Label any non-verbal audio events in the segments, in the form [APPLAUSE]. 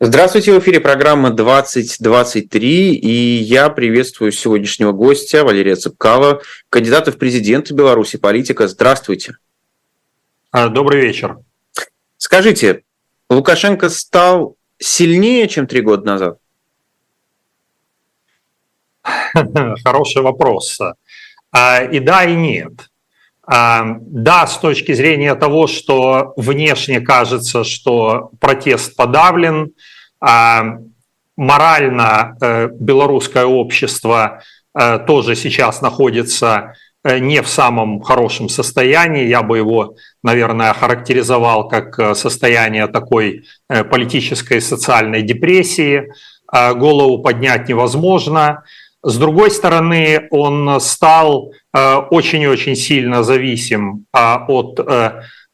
Здравствуйте, в эфире программа 2023, и я приветствую сегодняшнего гостя Валерия Цыпкала, кандидата в президенты Беларуси, политика. Здравствуйте. А, добрый вечер. Скажите, Лукашенко стал сильнее, чем три года назад? [LAUGHS] Хороший вопрос. А, и да, и нет. А, да, с точки зрения того, что внешне кажется, что протест подавлен, а морально э, белорусское общество э, тоже сейчас находится э, не в самом хорошем состоянии. Я бы его, наверное, характеризовал как состояние такой политической и социальной депрессии. Голову поднять невозможно. С другой стороны, он стал очень-очень сильно зависим от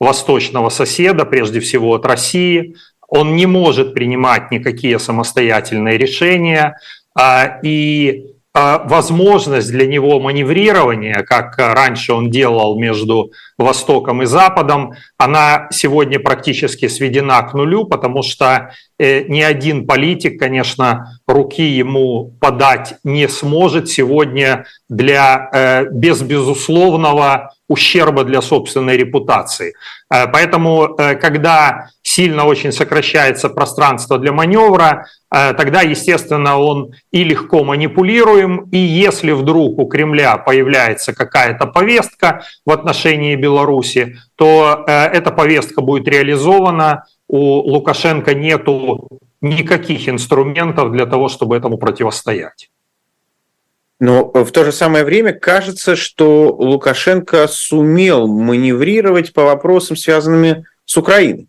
восточного соседа, прежде всего от России. Он не может принимать никакие самостоятельные решения, а, и а, возможность для него маневрирования, как раньше он делал между Востоком и Западом, она сегодня практически сведена к нулю, потому что э, ни один политик, конечно, руки ему подать не сможет сегодня для э, без безусловного ущерба для собственной репутации. Э, поэтому, когда сильно очень сокращается пространство для маневра, э, тогда, естественно, он и легко манипулируем, и если вдруг у Кремля появляется какая-то повестка в отношении Беларуси, то эта повестка будет реализована, у Лукашенко нету никаких инструментов для того, чтобы этому противостоять. Но в то же самое время кажется, что Лукашенко сумел маневрировать по вопросам, связанными с Украиной.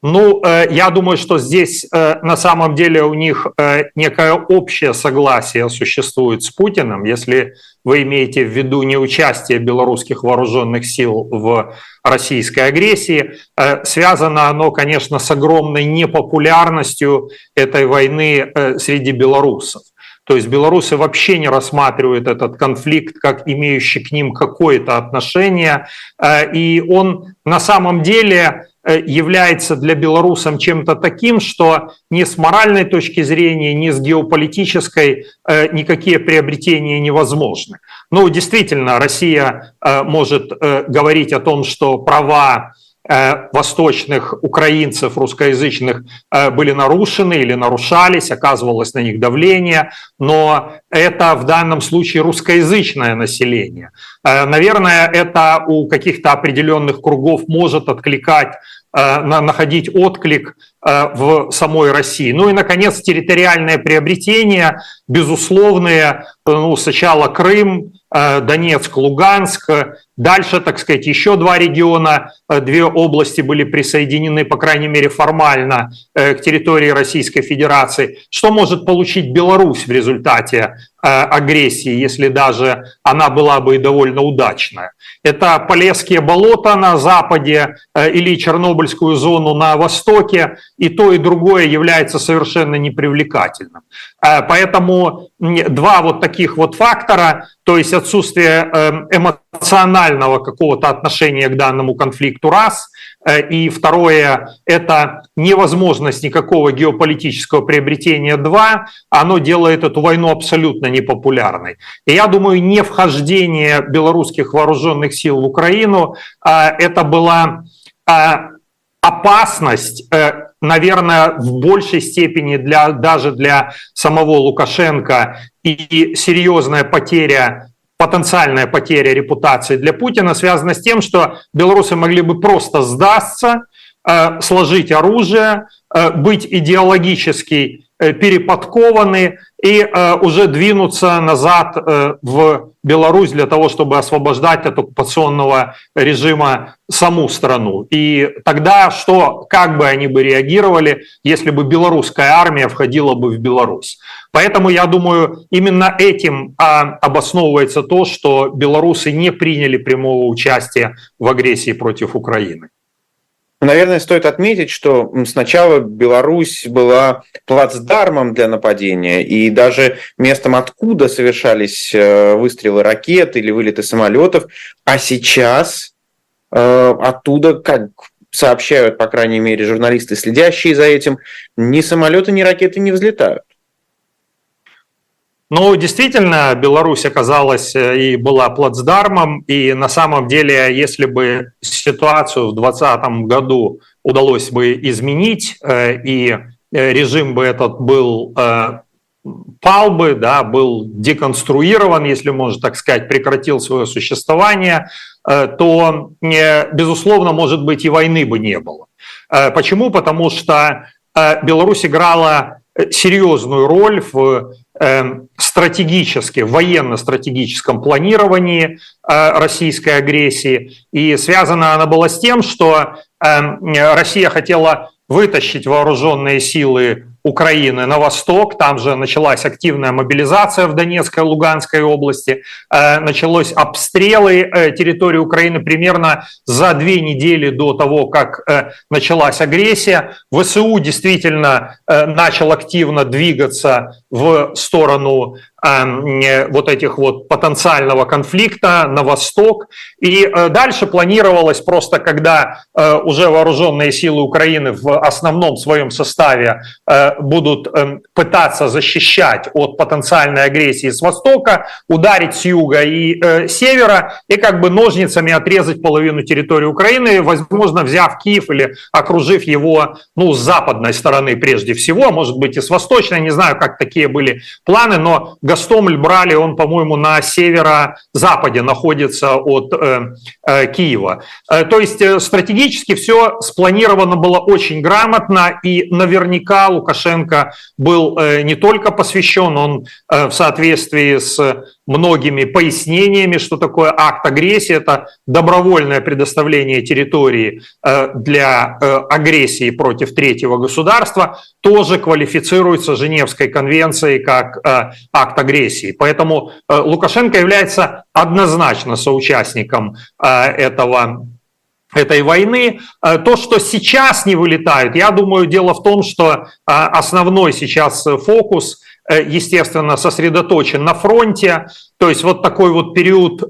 Ну, э, я думаю, что здесь э, на самом деле у них э, некое общее согласие существует с Путиным. Если вы имеете в виду не участие белорусских вооруженных сил в российской агрессии, связано оно, конечно, с огромной непопулярностью этой войны среди белорусов. То есть белорусы вообще не рассматривают этот конфликт как имеющий к ним какое-то отношение. И он на самом деле является для белорусам чем-то таким, что ни с моральной точки зрения, ни с геополитической э, никакие приобретения невозможны. Ну, действительно, Россия может говорить о том, что права Э, восточных украинцев русскоязычных э, были нарушены или нарушались, оказывалось на них давление, но это в данном случае русскоязычное население. Э, наверное, это у каких-то определенных кругов может откликать находить отклик в самой России. Ну и, наконец, территориальное приобретение, безусловные, ну, сначала Крым, Донецк, Луганск, Дальше, так сказать, еще два региона, э, две области были присоединены, по крайней мере, формально э, к территории Российской Федерации. Что может получить Беларусь в результате э, агрессии, если даже она была бы и довольно удачная? Это Полесские болота на западе или Чернобыльскую зону на востоке, и то, и другое является совершенно непривлекательным. Поэтому два вот таких вот фактора, то есть отсутствие эмоционального эмоционального какого-то отношения к данному конфликту раз, э, и второе – это невозможность никакого геополитического приобретения два, оно делает эту войну абсолютно непопулярной. И я думаю, не вхождение белорусских вооруженных сил в Украину а, – это была а, опасность, э, наверное, в большей степени для, даже для самого Лукашенко. И серьезная потеря потенциальная потеря репутации для Путина связана с тем, что белорусы могли бы просто сдаться, э, сложить оружие, э, быть идеологически переподкованы и уже двинуться назад в Беларусь для того, чтобы освобождать от оккупационного режима саму страну. И тогда что, как бы они бы реагировали, если бы белорусская армия входила бы в Беларусь? Поэтому я думаю, именно этим а, обосновывается то, что белорусы не приняли прямого участия в агрессии против Украины. Наверное, стоит отметить, что сначала Беларусь была плацдармом для нападения, и даже местом, откуда совершались э, выстрелы ракет или вылеты самолетов, а сейчас э, оттуда как сообщают, по крайней мере, журналисты, следящие за этим, ни самолеты, ни ракеты не взлетают. Ну, действительно, Беларусь оказалась э, и была плацдармом, и на самом деле, если бы ситуацию в 2020 году удалось бы изменить, э, и э, режим бы этот был пал бы, да, был деконструирован, если можно так сказать, прекратил свое существование, то, безусловно, может быть, и войны бы не было. Почему? Потому что Беларусь играла серьезную роль в стратегически, военно-стратегическом планировании э, российской агрессии. И связана она была с тем, что эм, Россия хотела вытащить вооруженные силы Украины на восток. Там же началась активная мобилизация в Донецкой и Луганской области. Э, началось обстрелы э, территории Украины примерно за две недели до того, как э, началась агрессия. ВСУ действительно начал активно двигаться в сторону вот этих вот потенциального конфликта на восток. И дальше планировалось просто, когда уже вооруженные силы Украины в основном своем составе будут эм, пытаться защищать от потенциальной агрессии с востока, ударить с юга и э, севера и как бы ножницами отрезать половину территории Украины, возможно, взяв Киев или окружив его ну, с западной стороны прежде всего, а может быть и с восточной, не знаю, как такие были планы, но Гастомль брали, он, по-моему, на северо-западе находится от э, э, Киева. Э, то есть э, стратегически все спланировано было очень грамотно, и наверняка Лукашенко был э, не только посвящен, он э, в соответствии с многими пояснениями, что такое акт агрессии, это добровольное предоставление территории э, для агрессии против третьего государства, тоже квалифицируется Женевской конвенцией как акт агрессии. Поэтому Лукашенко является однозначно соучастником этого этой войны. Э, то, что сейчас не вылетает, я думаю, дело в том, что э, основной сейчас фокус, э, естественно, сосредоточен на фронте. То есть вот такой вот период,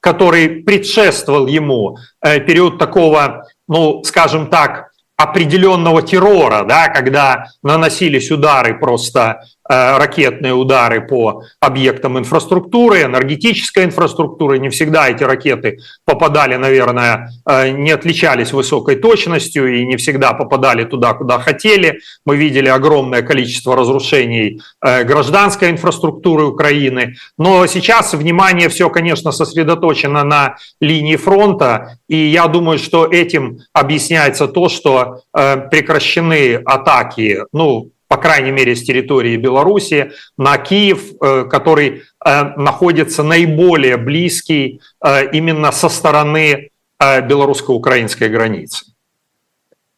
который предшествовал ему, период такого, ну, скажем так, определенного террора, да, когда наносились удары просто Э, ракетные удары по объектам инфраструктуры, энергетической инфраструктуры. Не всегда эти ракеты попадали, наверное, э, не отличались высокой точностью и не всегда попадали туда, куда хотели. Мы видели огромное количество разрушений э, гражданской инфраструктуры Украины. Но сейчас внимание все, конечно, сосредоточено на линии фронта. И я думаю, что этим объясняется то, что прекращены атаки, ну, по крайней мере, с территории Беларуси, на Киев, э, который э, находится наиболее близкий э, именно со стороны белорусско-украинской границы.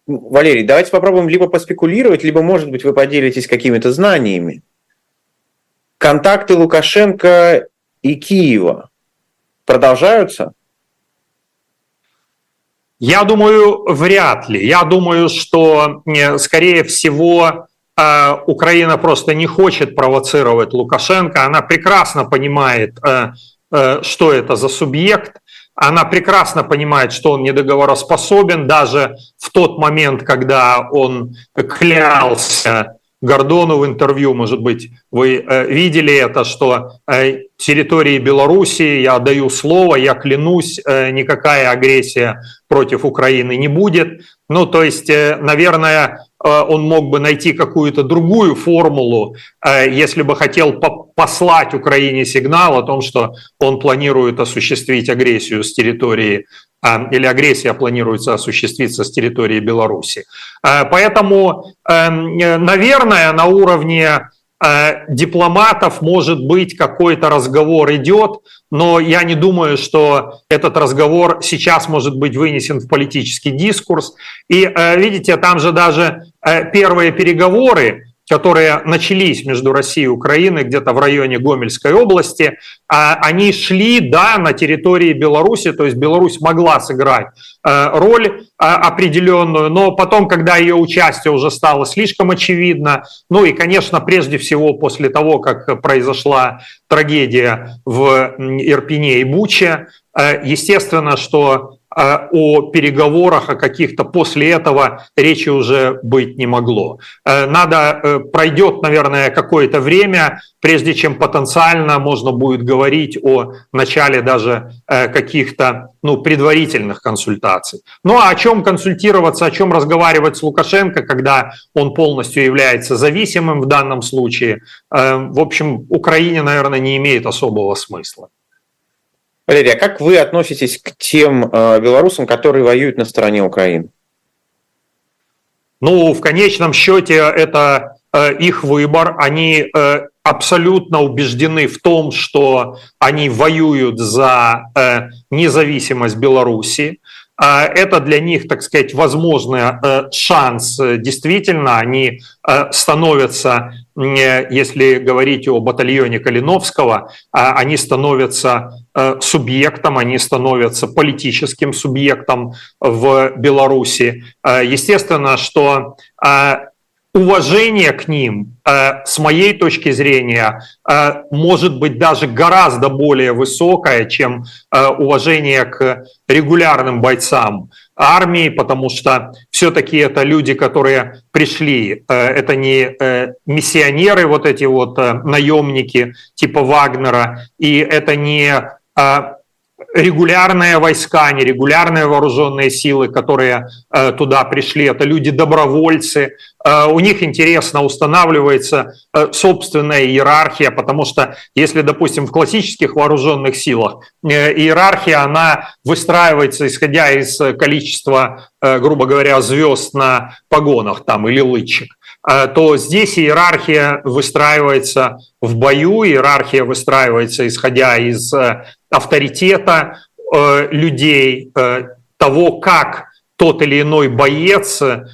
Валерий, давайте попробуем либо поспекулировать, либо, может быть, вы поделитесь какими-то знаниями. Контакты Лукашенко и Киева продолжаются? Я думаю, вряд ли. Я думаю, что, скорее всего, Украина просто не хочет провоцировать Лукашенко, она прекрасно понимает, э, э, что это за субъект, она прекрасно понимает, что он недоговороспособен, даже в тот момент, когда он клялся Гордону в интервью, может быть, вы э, видели это, что территории Белоруссии я даю слово, я клянусь, никакая агрессия против Украины не будет. Ну, то есть, наверное, Э, он мог бы найти какую-то другую формулу, э, если бы хотел послать Украине сигнал о том, что он планирует осуществить агрессию с территории э, или агрессия планируется осуществиться с территории Беларуси. Поэтому, эм, наверное, на уровне Э, дипломатов, может быть, какой-то разговор идет, но я не думаю, что этот разговор сейчас может быть вынесен в политический дискурс. И э, видите, там же даже э, первые переговоры, которые начались между Россией и Украиной где-то в районе Гомельской области, а, они шли, да, на территории Беларуси, то есть Беларусь могла сыграть э, роль а, определенную, но потом, когда ее участие уже стало слишком очевидно, ну и, конечно, прежде всего после того, как произошла трагедия в Ирпене и Буче, э, естественно, что о переговорах, о каких-то после этого речи уже быть не могло. Надо, пройдет, наверное, какое-то время, прежде чем потенциально можно будет говорить о начале даже каких-то ну, предварительных консультаций. Ну а о чем консультироваться, о чем разговаривать с Лукашенко, когда он полностью является зависимым в данном случае, э, в общем, Украине, наверное, не имеет особого смысла. Валерий, а как вы относитесь к тем э, белорусам, которые воюют на стороне Украины? Ну, в конечном счете это э, их выбор. Они абсолютно убеждены в том, что они воюют за э, независимость Беларуси. Э, это для них, так сказать, возможный э, шанс. Действительно, они становятся, если говорить о батальоне Калиновского, они становятся субъектом, они становятся политическим субъектом в Беларуси. Естественно, что уважение к ним, э, с моей точки зрения, э, может быть даже гораздо более высокое, чем э, уважение к регулярным бойцам армии, потому что все-таки это люди, которые пришли, это не миссионеры, вот эти вот наемники типа Вагнера, и это не регулярные войска, не регулярные вооруженные силы, которые э, туда пришли, это люди-добровольцы. Э, у них интересно устанавливается э, собственная иерархия, потому что если, допустим, в классических вооруженных силах иерархия, она выстраивается исходя из количества, грубо говоря, звезд на погонах там или лычек то здесь иерархия выстраивается в бою, иерархия выстраивается исходя из авторитета э, людей, э, того, как тот или иной боец э,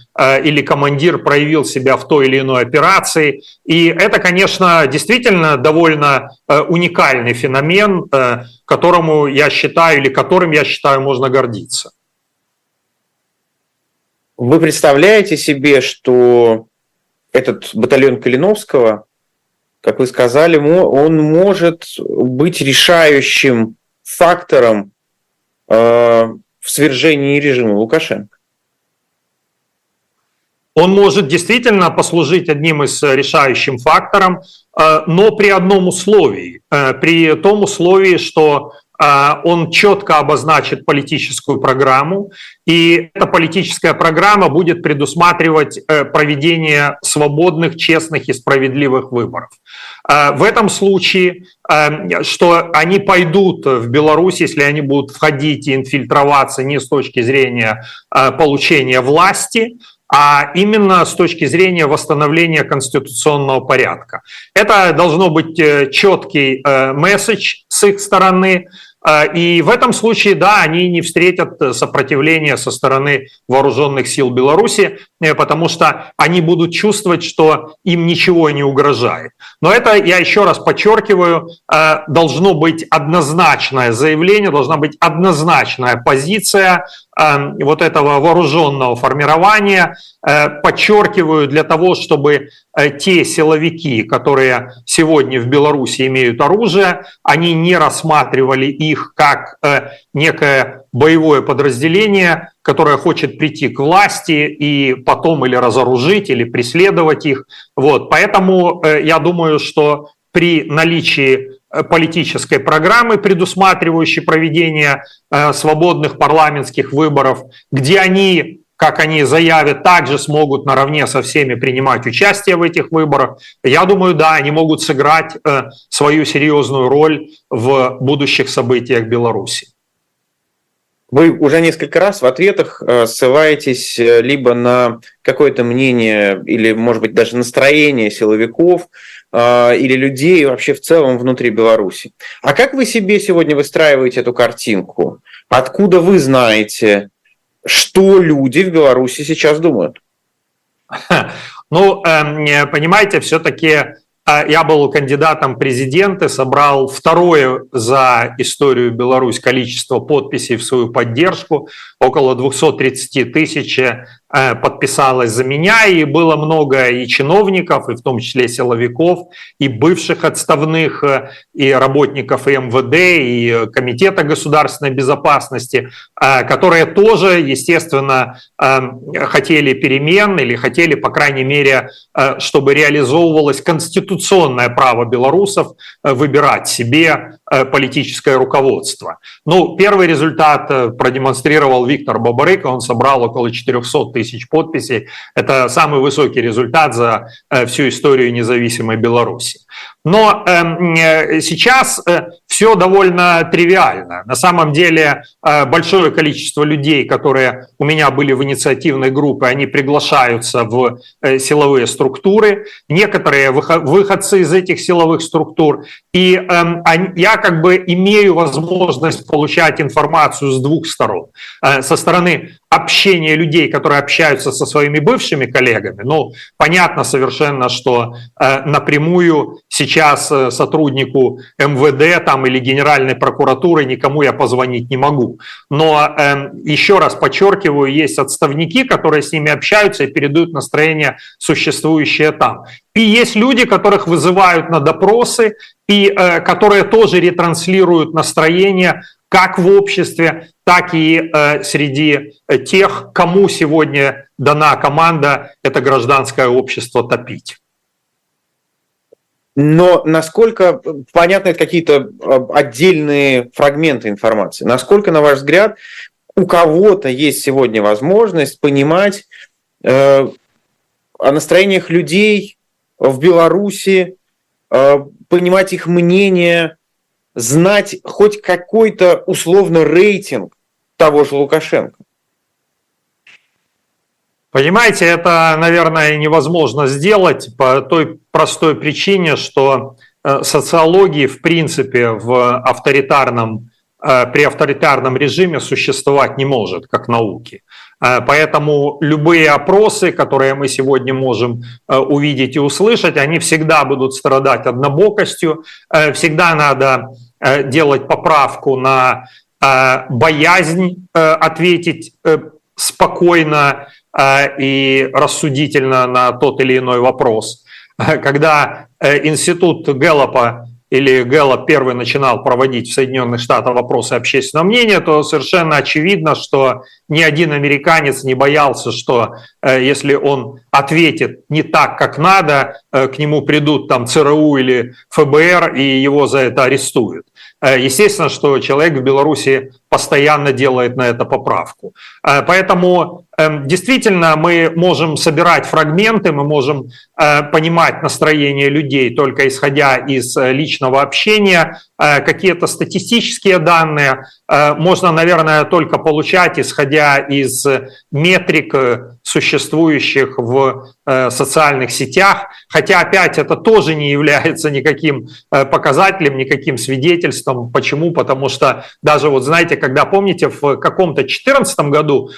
или командир проявил себя в той или иной операции. И это, конечно, действительно довольно уникальный феномен, которому я считаю, или которым я считаю, можно гордиться. Вы представляете себе, что этот батальон Калиновского как вы сказали, он может быть решающим фактором э, в свержении режима Лукашенко. Он может действительно послужить одним из решающим фактором, э, но при одном условии. Э, при том условии, что он четко обозначит политическую программу, и эта политическая программа будет предусматривать э, проведение свободных, честных и справедливых выборов. А, в этом случае, э, что они пойдут в Беларусь, если они будут входить и инфильтроваться не с точки зрения э, получения власти, а именно с точки зрения восстановления конституционного порядка. Это должно быть четкий месседж с их стороны, а, и в этом случае, да, они не встретят сопротивления со стороны вооруженных сил Беларуси, э, потому что они будут чувствовать, что им ничего не угрожает. Но это, я еще раз подчеркиваю, э, должно быть однозначное заявление, должна быть однозначная позиция вот этого вооруженного формирования, подчеркиваю, для того, чтобы те силовики, которые сегодня в Беларуси имеют оружие, они не рассматривали их как э, некое боевое подразделение, которое хочет прийти к власти и потом или разоружить, или преследовать их. Вот. Поэтому э, я думаю, что при наличии э, политической программы, предусматривающей проведение свободных парламентских выборов, где они как они заявят, также смогут наравне со всеми принимать участие в этих выборах. Я думаю, да, они могут сыграть э, свою серьезную роль в будущих событиях Беларуси. Вы уже несколько раз в ответах э, ссылаетесь э, либо на какое-то мнение или, может быть, даже настроение силовиков или людей вообще в целом внутри Беларуси. А как вы себе сегодня выстраиваете эту картинку? Откуда вы знаете, что люди в Беларуси сейчас думают? [LAUGHS] Ну, эм, понимаете, все-таки э, я был кандидатом в президенты, собрал второе за историю Беларусь количество подписей в свою поддержку. Около 230 тысяч Э, подписалось за меня, и было много и чиновников, и в том числе силовиков, и бывших отставных, э, и работников и МВД, и Комитета государственной безопасности, э, которые тоже, естественно, хотели перемен или хотели, по крайней мере, чтобы реализовывалось конституционное право белорусов выбирать себе политическое руководство. Ну, первый результат продемонстрировал Виктор Бабарыка, он собрал около 400 тысяч подписей. Это самый высокий результат за э, всю историю независимой Беларуси. Но эм, э, сейчас э, все довольно тривиально. На самом деле э, большое количество людей, которые у меня были в инициативной группе, они приглашаются в силовые структуры. Некоторые выходцы из этих силовых структур. И э, я как бы имею возможность получать информацию с двух сторон. Со стороны общения людей, которые общаются со своими бывшими коллегами. Ну, понятно совершенно, что напрямую сейчас э, сотруднику МВД там, или Генеральной прокуратуры никому я позвонить не могу. Но э, еще раз подчеркиваю, есть отставники, которые с ними общаются и передают настроение, существующее там. И есть люди, которых вызывают на допросы, и э, которые тоже ретранслируют настроение как в обществе, так и э, среди э, тех, кому сегодня дана команда это гражданское общество топить. Но насколько понятны какие-то э, отдельные фрагменты информации? Насколько, на ваш взгляд, у кого-то есть сегодня возможность понимать э, о настроениях людей в Беларуси, э, понимать их мнение, знать хоть какой-то условно рейтинг того же Лукашенко? Понимаете, это, наверное, невозможно сделать по той простой причине, что э, социологии, в принципе, в авторитарном, э, при авторитарном режиме существовать не может, как науки. Э, поэтому любые опросы, которые мы сегодня можем увидеть и услышать, они всегда будут страдать однобокостью. Всегда надо делать поправку на боязнь ответить спокойно Э, и рассудительно на тот или иной вопрос. [LAUGHS] Когда э, институт Гэллопа или Гэллоп первый начинал проводить в Соединенных Штатах вопросы общественного мнения, то совершенно очевидно, что ни один американец не боялся, что э, если он ответит не так, как надо, к нему придут там ЦРУ или ФБР и его за это арестуют. Естественно, что человек в Беларуси постоянно делает на это поправку. Поэтому Эм, действительно, мы можем собирать фрагменты, мы можем э, понимать настроение людей только исходя из э, личного общения, э, какие-то статистические данные можно, наверное, только получать, исходя из метрик, существующих в социальных сетях. Хотя, опять, это тоже не является никаким показателем, никаким свидетельством. Почему? Потому что даже, вот знаете, когда, помните, в каком-то 2014 году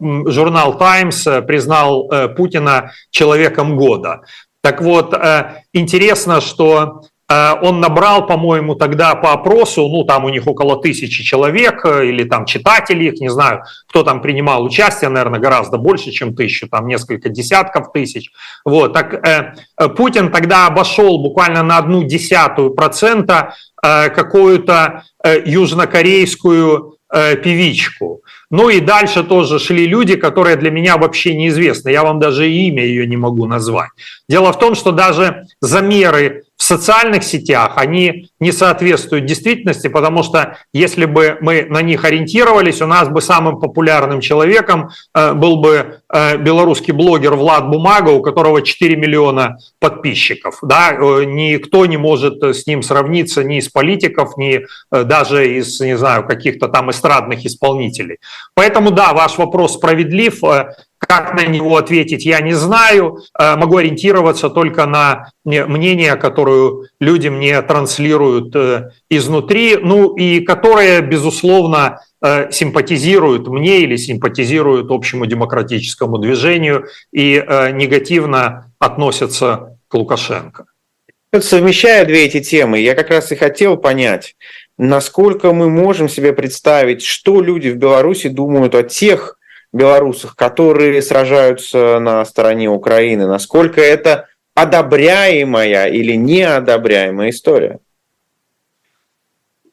журнал «Таймс» э, признал э, Путина человеком года. Так вот, э, интересно, что он набрал, по-моему, тогда по опросу, ну, там у них около тысячи человек, или там читатели их, не знаю, кто там принимал участие, наверное, гораздо больше, чем тысячу, там несколько десятков тысяч. Вот, так э, Путин тогда обошел буквально на одну десятую процента э, какую-то э, южнокорейскую э, певичку. Ну и дальше тоже шли люди, которые для меня вообще неизвестны. Я вам даже имя ее не могу назвать. Дело в том, что даже замеры в социальных сетях, они не соответствуют действительности, потому что если бы мы на них ориентировались, у нас бы самым популярным человеком э, был бы э, белорусский блогер Влад Бумага, у которого 4 миллиона подписчиков. Да? Э, никто не может с ним сравниться ни из политиков, ни даже из, не знаю, каких-то там эстрадных исполнителей. Поэтому, да, ваш вопрос справедлив. Как на него ответить, я не знаю. Э, могу ориентироваться только на мнение, которое люди мне транслируют э, изнутри, ну и которые, безусловно, э, симпатизируют мне или симпатизируют общему демократическому движению и негативно относятся к Лукашенко. Совмещая две эти темы, я как раз и хотел понять, насколько мы можем себе представить, что люди в Беларуси думают о тех белорусах, которые сражаются на стороне Украины, насколько это одобряемая или неодобряемая история?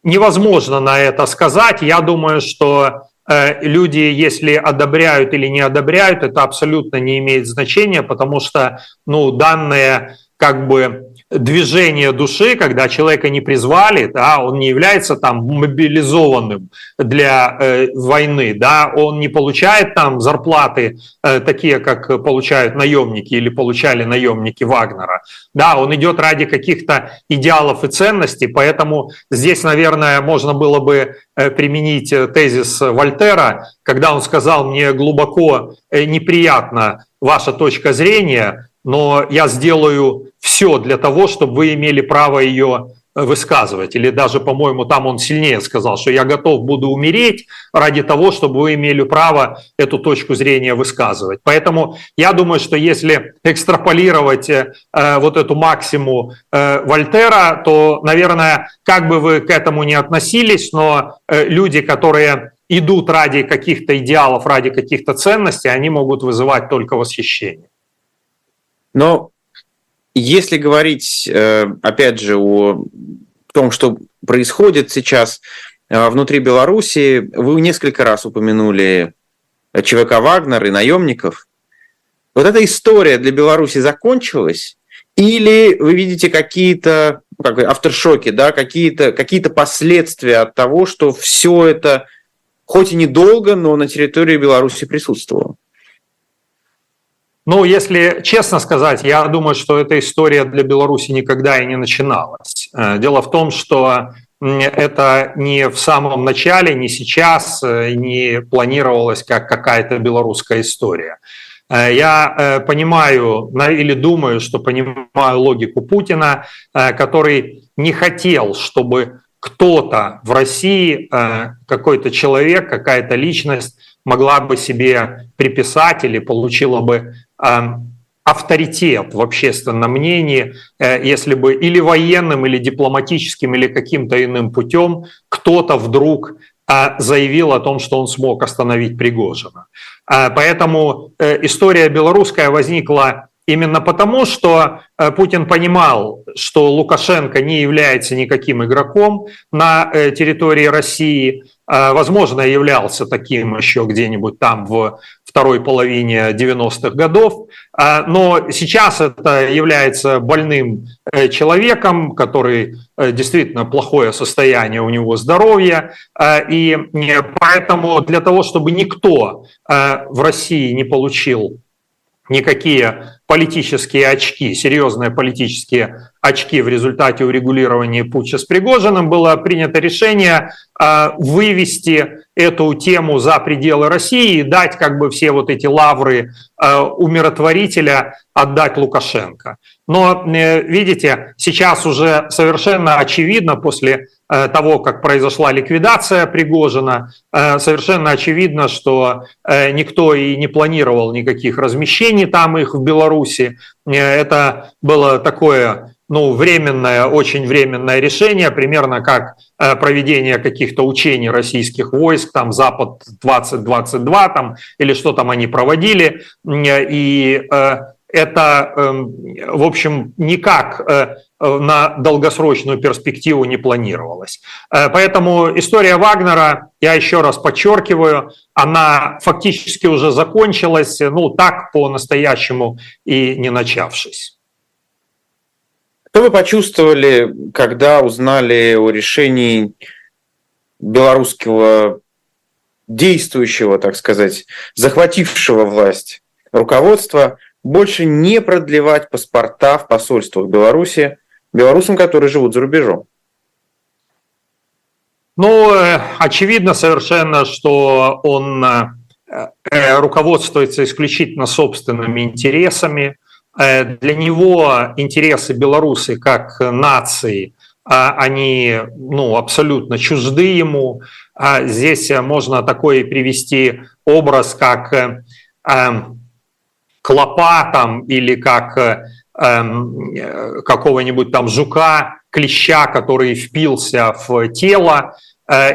Невозможно на это сказать. Я думаю, что э, люди, если одобряют или не одобряют, это абсолютно не имеет значения, потому что ну, данные как бы движение души, когда человека не призвали, да, он не является там мобилизованным для э, войны, да, он не получает там зарплаты э, такие, как получают наемники или получали наемники Вагнера, да, он идет ради каких-то идеалов и ценностей, поэтому здесь, наверное, можно было бы э, применить э, тезис Вольтера, когда он сказал, мне глубоко э, неприятна ваша точка зрения, но я сделаю все для того, чтобы вы имели право ее высказывать. Или даже, по-моему, там он сильнее сказал, что я готов буду умереть ради того, чтобы вы имели право эту точку зрения высказывать. Поэтому я думаю, что если экстраполировать э, вот эту максиму э, Вольтера, то, наверное, как бы вы к этому не относились, но э, люди, которые идут ради каких-то идеалов, ради каких-то ценностей, они могут вызывать только восхищение. Но если говорить, э, опять же, о том, что происходит сейчас э, внутри Беларуси, вы несколько раз упомянули ЧВК «Вагнер» и наемников. Вот эта история для Беларуси закончилась? Или вы видите какие-то ну, как авторшоки, да, какие-то какие последствия от того, что все это, хоть и недолго, но на территории Беларуси присутствовало? Ну, если честно сказать, я думаю, что эта история для Беларуси никогда и не начиналась. Э, дело в том, что это не в самом начале, не сейчас, э, не планировалось как какая-то белорусская история. Э, я понимаю или думаю, что понимаю логику Путина, который не хотел, чтобы кто-то в России, какой-то человек, какая-то личность могла бы себе приписать или получила бы авторитет в общественном мнении, э, если бы или военным, или дипломатическим, или каким-то иным путем кто-то вдруг а, заявил о том, что он смог остановить Пригожина. Поэтому э, история белорусская возникла именно потому, что э, Путин понимал, что Лукашенко не является никаким игроком на территории России, возможно, являлся таким еще где-нибудь там в второй половине 90-х годов, а, но сейчас это является больным э, человеком, который э, действительно плохое состояние у него здоровья, а, и поэтому для того, чтобы никто в России не получил никакие политические очки, серьезные политические очки в результате урегулирования путча с Пригожиным, было принято решение а, вывести эту тему за пределы России и дать как бы все вот эти лавры а, умиротворителя отдать Лукашенко. Но, э, видите, сейчас уже совершенно очевидно после э, того, как произошла ликвидация Пригожина, э, совершенно очевидно, что никто и не планировал никаких размещений там их в Беларуси. Это было такое ну, временное, очень временное решение, примерно как э, проведение каких-то учений российских войск, там Запад 2022, там, или что там они проводили, и э, это, эм, в общем, никак э, на долгосрочную перспективу не планировалось. Поэтому история Вагнера, я еще раз подчеркиваю, она фактически уже закончилась, ну, так по-настоящему и не начавшись. Что вы почувствовали, когда узнали о решении белорусского действующего, так сказать, захватившего власть руководства больше не продлевать паспорта в посольствах Беларуси белорусам, которые живут за рубежом? Ну, э, очевидно совершенно, что он э, э, руководствуется исключительно собственными интересами, для него интересы белорусы как нации, а, они ну, абсолютно чужды ему. А здесь можно такой привести образ, как э, клопа там, или как эм, какого-нибудь там жука, клеща, который впился в тело, Э,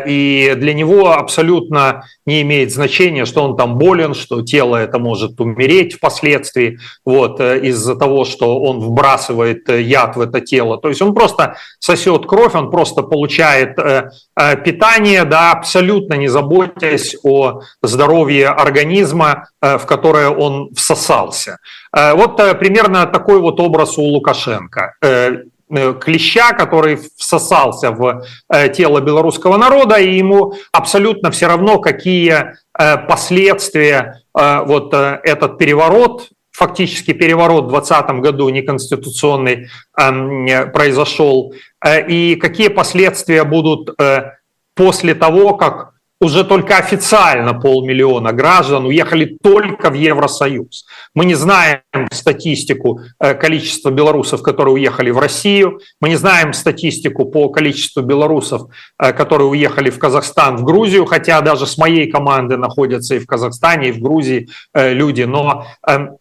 и для него абсолютно не имеет значения, что он там болен, что тело это может умереть впоследствии вот, э, из-за того, что он вбрасывает э, яд в это тело. То есть он просто сосет кровь, он просто получает питание, да, абсолютно не заботясь о здоровье организма, в которое он всосался. Вот примерно такой вот образ у Лукашенко Э, клеща, который всосался в э, тело белорусского народа, и ему абсолютно все равно, какие э, последствия вот этот переворот, фактически переворот в 2020 году неконституционный эм, произошел, и какие последствия будут после того, как уже только официально полмиллиона граждан уехали только в Евросоюз. Мы не знаем статистику э, количества белорусов, которые уехали в Россию. Мы не знаем статистику по количеству белорусов, э, которые уехали в Казахстан, в Грузию, хотя даже с моей команды находятся и в Казахстане, и в Грузии э, люди. Но эм,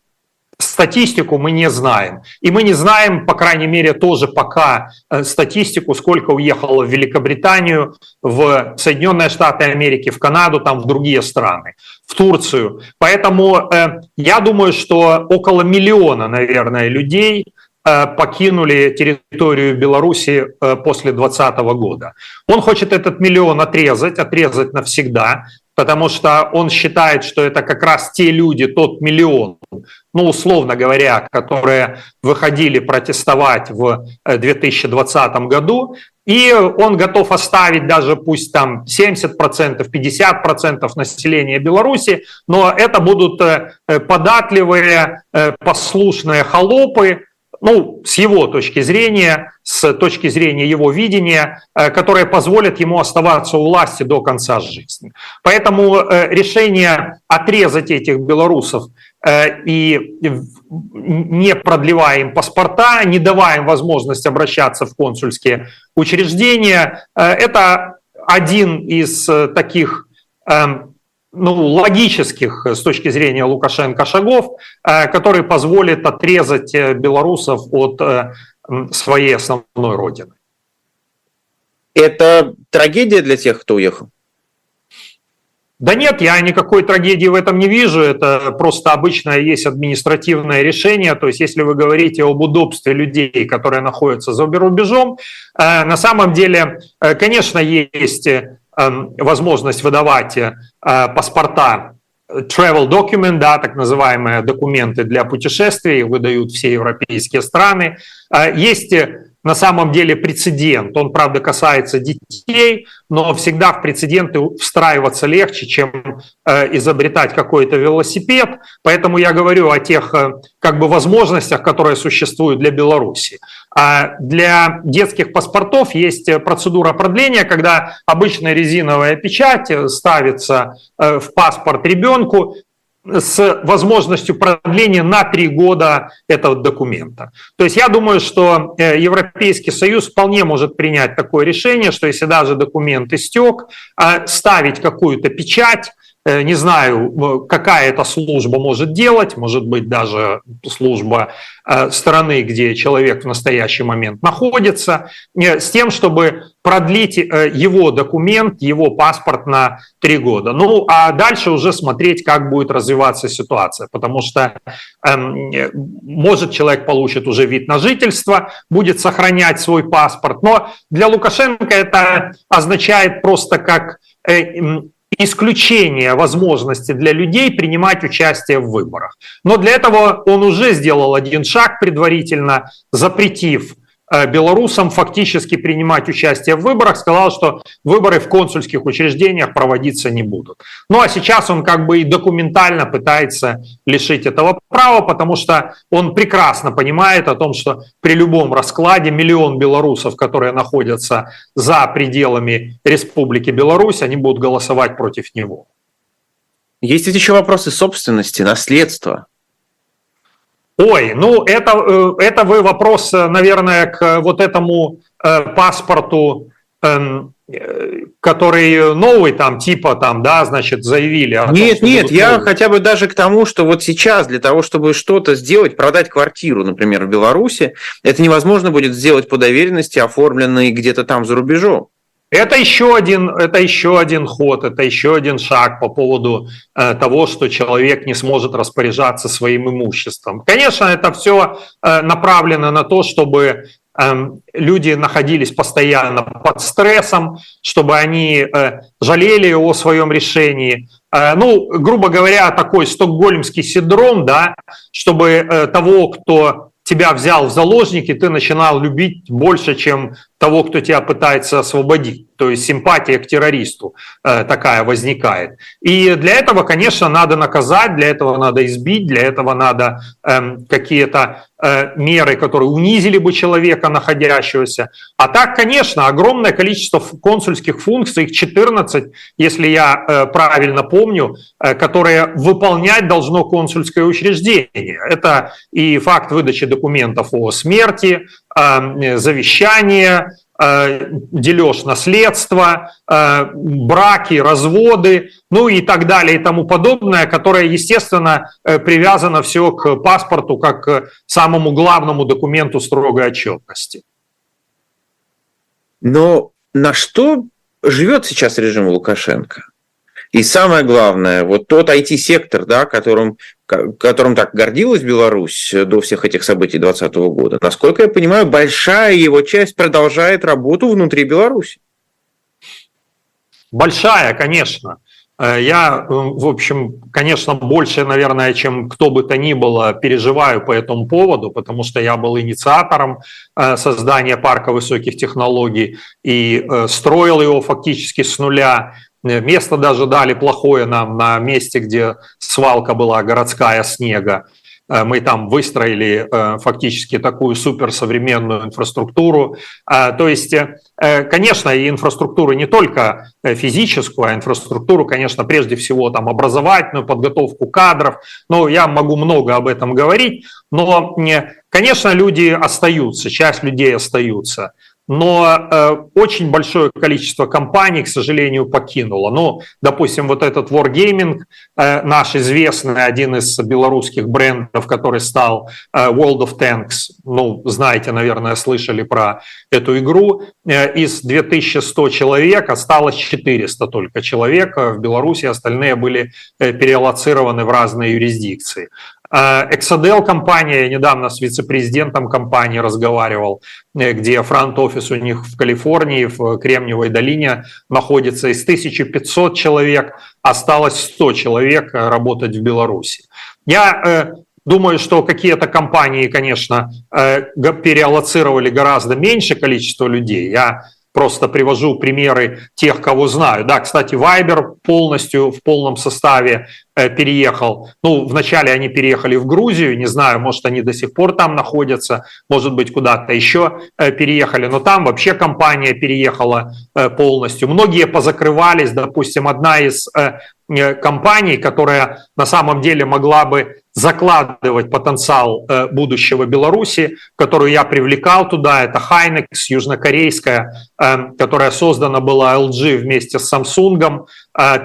Статистику мы не знаем. И мы не знаем, по крайней мере, тоже пока э, статистику, сколько уехало в Великобританию, в Соединенные Штаты Америки, в Канаду, там в другие страны, в Турцию. Поэтому э, я думаю, что около миллиона, наверное, людей э, покинули территорию Беларуси э, после 2020 года. Он хочет этот миллион отрезать, отрезать навсегда, потому что он считает, что это как раз те люди, тот миллион, ну, условно говоря, которые выходили протестовать в 2020 э, году, и он готов оставить даже пусть там 70%, 50% населения Беларуси, но это будут э, податливые, э, послушные холопы, ну, с его точки зрения, с точки зрения его видения, э, которые позволят ему оставаться у власти до конца жизни. Поэтому э, решение отрезать этих белорусов э, и не продлевая им паспорта, не давая им возможность обращаться в консульские учреждения, это один из таких эм, ну, логических с точки зрения Лукашенко шагов, э, который позволит отрезать э, белорусов от э, своей основной родины. Это трагедия для тех, кто уехал? Да нет, я никакой трагедии в этом не вижу. Это просто обычное есть административное решение. То есть, если вы говорите об удобстве людей, которые находятся за рубежом, на самом деле, конечно, есть возможность выдавать э, паспорта travel document, да, так называемые документы для путешествий, выдают все европейские страны. Э, есть на самом деле прецедент. Он, правда, касается детей, но всегда в прецеденты встраиваться легче, чем э, изобретать какой-то велосипед. Поэтому я говорю о тех э, как бы возможностях, которые существуют для Беларуси. А для детских паспортов есть процедура продления, когда обычная резиновая печать ставится э, в паспорт ребенку, с возможностью продления на три года этого документа. То есть я думаю, что э, Европейский Союз вполне может принять такое решение, что если даже документ истек, а ставить какую-то печать, Э, не знаю, какая эта служба может делать, может быть даже служба э, страны, где человек в настоящий момент находится, э, с тем, чтобы продлить его документ, его паспорт на три года. Ну, а дальше уже смотреть, как будет развиваться ситуация, потому что эм, может человек получит уже вид на жительство, будет сохранять свой паспорт, но для Лукашенко это означает просто как исключение возможности для людей принимать участие в выборах. Но для этого он уже сделал один шаг предварительно, запретив белорусам фактически принимать участие в выборах, сказал, что выборы в консульских учреждениях проводиться не будут. Ну а сейчас он как бы и документально пытается лишить этого права, потому что он прекрасно понимает о том, что при любом раскладе миллион белорусов, которые находятся за пределами Республики Беларусь, они будут голосовать против него. Есть ведь еще вопросы собственности, наследства. Ой, ну это, э, это вы вопрос, э, наверное, к вот этому э, паспорту эм, который новый там типа там, да, значит, заявили. Нет, том, нет, я новые. хотя бы даже к тому, что вот сейчас для того, чтобы что-то сделать, продать квартиру, например, в Беларуси, это невозможно будет сделать по доверенности, оформленной где-то там за рубежом. Это еще один, это еще один ход, это еще один шаг по поводу э, того, что человек не сможет распоряжаться своим имуществом. Конечно, это все э, направлено на то, чтобы Эм, люди находились постоянно под стрессом, чтобы они э, жалели о своем решении. Э, ну, грубо говоря, такой стокгольмский синдром, да, чтобы э, того, кто тебя взял в заложники, ты начинал любить больше, чем того, кто тебя пытается освободить. То есть симпатия к террористу э, такая возникает. И для этого, конечно, надо наказать, для этого надо избить, для этого надо э, какие-то э, меры, которые унизили бы человека находящегося. А так, конечно, огромное количество консульских функций, их 14, если я э, правильно помню, э, которые выполнять должно консульское учреждение. Это и факт выдачи документов о смерти, завещание, Э, дележ наследства, э, браки, разводы, ну и так далее и тому подобное, которое, естественно, э, привязано все к паспорту как к самому главному документу строгой отчетности. Но на что живет сейчас режим Лукашенко? И самое главное, вот тот IT-сектор, да, которым, которым так гордилась Беларусь до всех этих событий 2020 года, насколько я понимаю, большая его часть продолжает работу внутри Беларуси. Большая, конечно. Э, я, в общем, конечно, больше, наверное, чем кто бы то ни было, переживаю по этому поводу, потому что я был инициатором э, создания парка высоких технологий и э, строил его фактически с нуля. Э, место даже дали плохое нам на месте, где свалка была городская снега. Э, мы там выстроили э, фактически такую суперсовременную инфраструктуру. То есть, конечно, и инфраструктуру не только физическую, а инфраструктуру, конечно, прежде всего там образовательную, подготовку кадров. Но я могу много об этом говорить. Но, конечно, люди остаются, часть людей остаются но э, очень большое количество компаний, к сожалению, покинуло. Ну, допустим, вот этот Wargaming, э, наш известный, один из белорусских брендов, который стал э, World of Tanks, ну, знаете, наверное, слышали про эту игру, э, из 2100 человек осталось 400 только человек в Беларуси, остальные были э, перелоцированы в разные юрисдикции. Exadel компания, недавно с вице-президентом компании разговаривал, э, где фронт-офис у них в Калифорнии, в Кремниевой долине находится. Из 1500 человек осталось 100 человек э, работать в Беларуси. Я э, Думаю, что какие-то компании, конечно, переаллоцировали гораздо меньше количество людей. Я просто привожу примеры тех, кого знаю. Да, кстати, Viber полностью в полном составе переехал. Ну, вначале они переехали в Грузию, не знаю, может, они до сих пор там находятся, может быть, куда-то еще э, переехали, но там вообще компания переехала э, полностью. Многие позакрывались, допустим, одна из компаний, которая на самом деле могла бы закладывать потенциал будущего Беларуси, которую я привлекал туда, это Hynix, южнокорейская, которая создана была LG вместе с Samsung,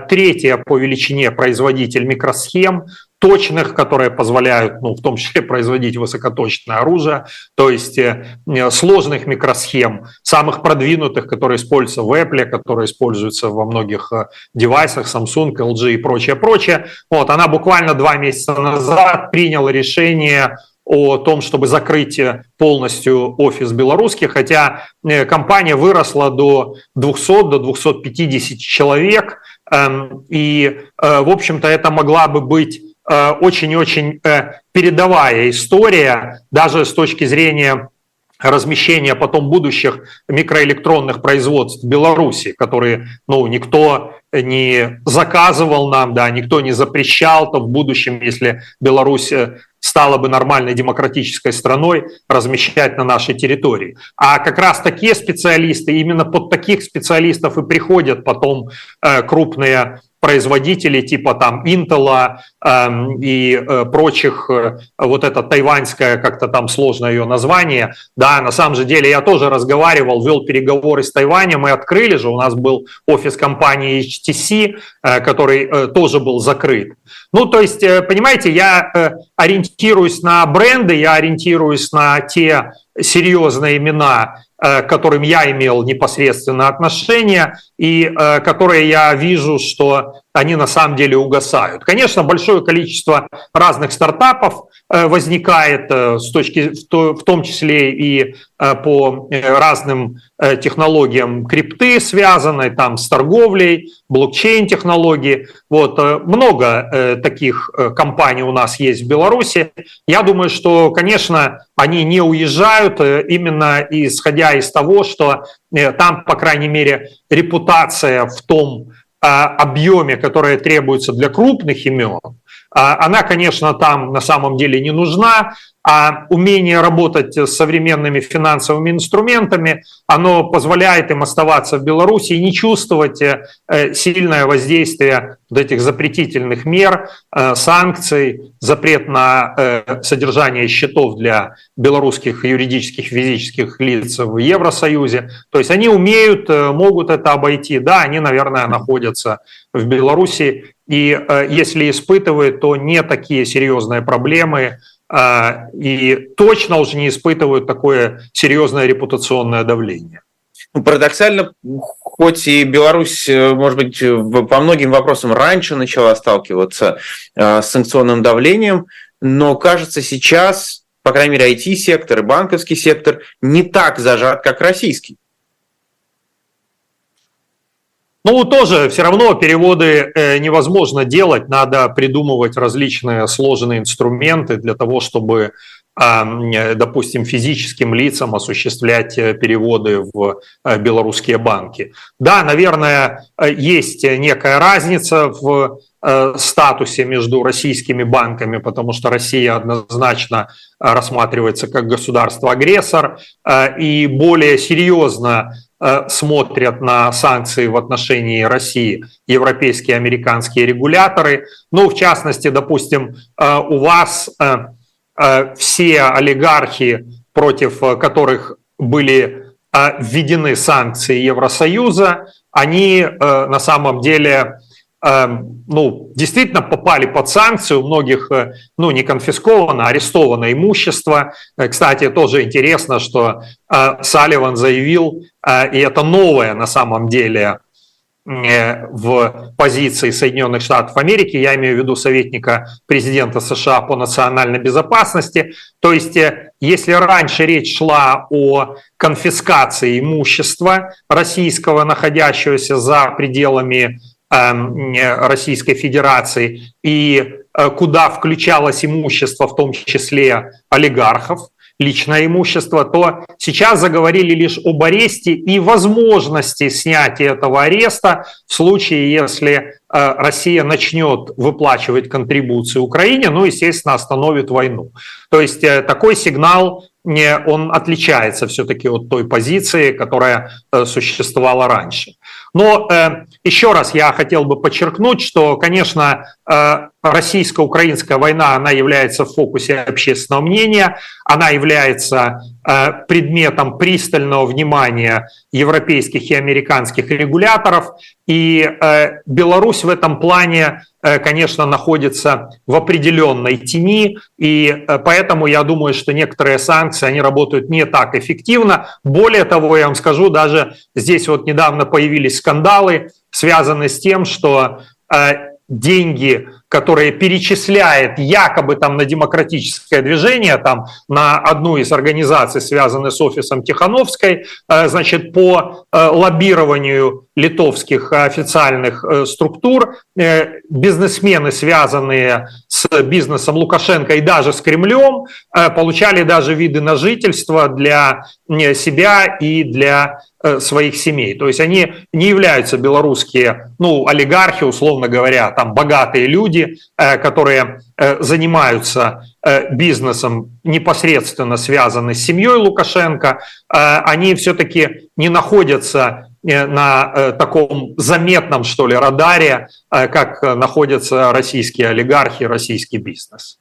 третья по величине производитель микросхем, точных, которые позволяют, ну, в том числе, производить высокоточное оружие, то есть э, сложных микросхем, самых продвинутых, которые используются в Apple, которые используются во многих э, девайсах, Samsung, LG и прочее, прочее. Вот, она буквально два месяца назад приняла решение о том, чтобы закрыть э, полностью офис белорусский, хотя компания выросла до 200, до 250 человек, и, э, в общем-то, это могла бы быть э, очень-очень э, передовая история, даже с точки зрения размещения потом будущих микроэлектронных производств в Беларуси, которые ну, никто не заказывал нам, да, никто не запрещал, то в будущем, если Беларусь стала бы нормальной демократической страной, размещать на нашей территории. А как раз такие специалисты, именно под таких специалистов и приходят потом э, крупные производителей типа там Intel э, и э, прочих, э, вот это тайваньское, как-то там сложное ее название, да, на самом же деле я тоже разговаривал, вел переговоры с Тайванем, мы открыли же, у нас был офис компании HTC, э, который э, тоже был закрыт. Ну, то есть, э, понимаете, я э, ориентируюсь на бренды, я ориентируюсь на те серьезные имена, к которым я имел непосредственно отношение и э, которые я вижу, что они на самом деле угасают. Конечно, большое количество разных стартапов э, возникает с точки, в том числе и по разным технологиям крипты связанной там с торговлей, блокчейн-технологии. Вот, много таких компаний у нас есть в Беларуси. Я думаю, что, конечно, они не уезжают именно исходя из того, что э, там, по крайней мере, репутация в том объеме, которое требуется для крупных имен, она, конечно, там на самом деле не нужна, а умение работать с современными финансовыми инструментами, оно позволяет им оставаться в Беларуси и не чувствовать э, сильное воздействие вот этих запретительных мер, э, санкций, запрет на э, содержание счетов для белорусских юридических физических лиц в Евросоюзе. То есть они умеют, могут это обойти. Да, они, наверное, находятся в Беларуси, и если испытывают, то не такие серьезные проблемы, а, и точно уже не испытывают такое серьезное репутационное давление. Ну, парадоксально, хоть и Беларусь, э, может быть, по многим вопросам раньше начала сталкиваться с санкционным давлением, но кажется сейчас, по крайней мере, IT-сектор и банковский сектор не так зажат, как российский. Ну, тоже все равно переводы э, невозможно делать, надо придумывать различные сложные инструменты для того, чтобы, э, допустим, физическим лицам осуществлять э, переводы в белорусские банки. Да, наверное, есть некая разница в статусе между российскими банками, потому что Россия однозначно рассматривается как государство-агрессор и более серьезно Э, смотрят на санкции в отношении России европейские и американские регуляторы. Ну, в частности, допустим, э, у вас э, все олигархи, против которых были введены санкции Евросоюза, они на самом деле ну, действительно попали под санкции, у многих э, ну, не конфисковано, а арестовано имущество. Э, кстати, тоже интересно, что э, Салливан заявил, и это новое на самом деле в позиции Соединенных Штатов Америки, я имею в виду советника президента США по национальной безопасности. То есть, если раньше речь шла о конфискации имущества российского, находящегося за пределами Эм, Российской Федерации и э, куда включалось имущество, в том числе олигархов, личное имущество, то сейчас заговорили лишь об аресте и возможности снятия этого ареста в случае, если э, Россия начнет выплачивать контрибуции Украине, ну, естественно, остановит войну. То есть э, такой сигнал он отличается все-таки от той позиции, которая существовала раньше. Но э, еще раз я хотел бы подчеркнуть, что, конечно, российско-украинская война, она является в фокусе общественного мнения, она является э, предметом пристального внимания европейских и американских регуляторов, и э, Беларусь в этом плане Э, конечно, находится в определенной тени, и э, поэтому я думаю, что некоторые санкции, они работают не так эффективно. Более того, я вам скажу, даже здесь вот недавно появились скандалы, связанные с тем, что э, деньги которые перечисляет якобы там на демократическое движение, там на одну из организаций, связанных с офисом Тихановской, э, значит, по э, лоббированию литовских официальных э, структур, бизнесмены, связанные с бизнесом Лукашенко и даже с Кремлем, получали даже виды на жительство для себя и для своих семей. То есть они не являются белорусские, ну, олигархи, условно говоря, там богатые люди, люди, э, которые э, занимаются э, бизнесом, непосредственно связаны с семьей Лукашенко, они все-таки не находятся на таком заметном, что ли, радаре, как находятся российские олигархи, российский бизнес.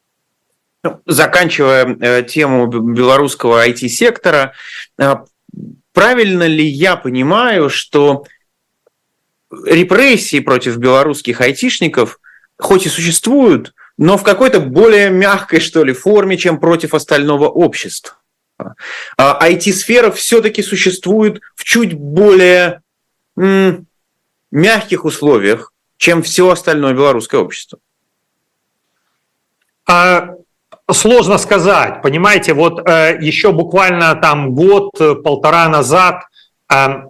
Ну, заканчивая тему белорусского IT-сектора, правильно ли я понимаю, что репрессии против белорусских айтишников хоть и существуют, но в какой-то более мягкой, что ли, форме, чем против остального общества. IT-сфера а все-таки существует в чуть более м- мягких условиях, чем все остальное белорусское общество. А, сложно сказать. Понимаете, вот э, еще буквально там год-полтора назад э,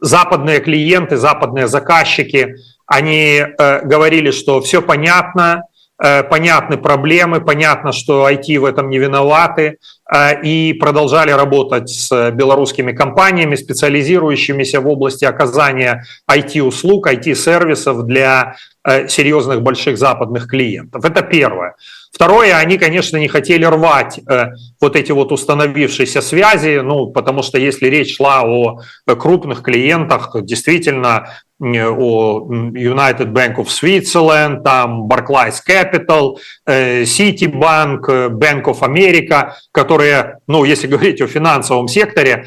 западные клиенты, западные заказчики, они э, говорили, что все понятно, э, понятны проблемы, понятно, что IT в этом не виноваты, э, и продолжали работать с белорусскими компаниями, специализирующимися в области оказания IT-услуг, IT-сервисов для э, серьезных больших западных клиентов. Это первое. Второе, они, конечно, не хотели рвать э, вот эти вот установившиеся связи, ну, потому что если речь шла о э, крупных клиентах, действительно, о United Bank of Switzerland, там Barclays Capital, э, Citibank, Bank of America, которые, ну, если говорить о финансовом секторе,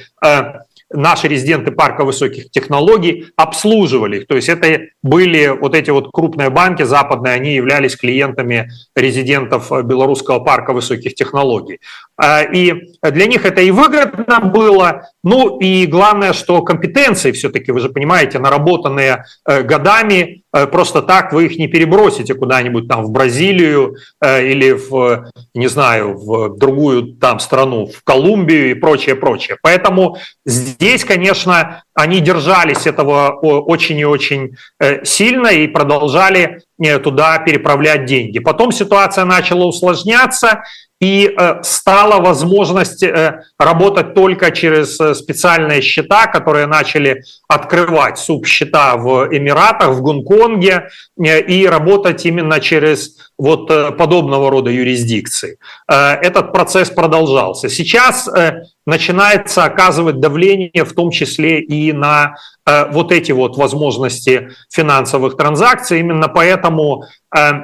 наши резиденты парка высоких технологий обслуживали их. То есть это были вот эти вот крупные банки западные, они являлись клиентами резидентов белорусского парка высоких технологий. А, и для них это и выгодно было, ну и главное, что компетенции все-таки, вы же понимаете, наработанные э, годами, э, просто так вы их не перебросите куда-нибудь там в Бразилию э, или в, не знаю, в другую там страну, в Колумбию и прочее, прочее. Поэтому здесь, конечно, они держались этого очень и очень сильно и продолжали туда переправлять деньги. Потом ситуация начала усложняться, и э, стала возможность э, работать только через э, специальные счета, которые начали открывать субсчета в Эмиратах, в Гонконге, и работать именно через вот подобного рода юрисдикции. Этот процесс продолжался. Сейчас начинается оказывать давление в том числе и на вот эти вот возможности финансовых транзакций. Именно поэтому,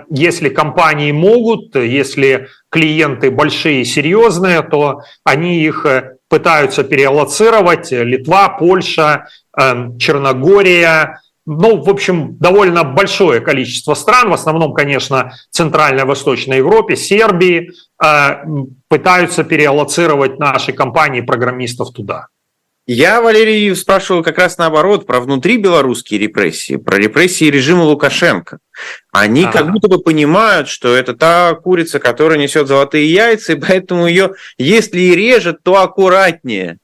если компании могут, если клиенты большие и серьезные, то они их э, пытаются переаллоцировать. Литва, Польша, Черногория, ну, в общем, довольно большое количество стран, в основном, конечно, Центральной Восточной Европе, Сербии, э, пытаются переаллоцировать наши компании программистов туда. Я, Валерий, спрашивал как раз наоборот, про внутри белорусские репрессии, про репрессии режима Лукашенко. Они ага. как будто бы понимают, что это та курица, которая несет золотые яйца, и поэтому ее, если и режет, то аккуратнее.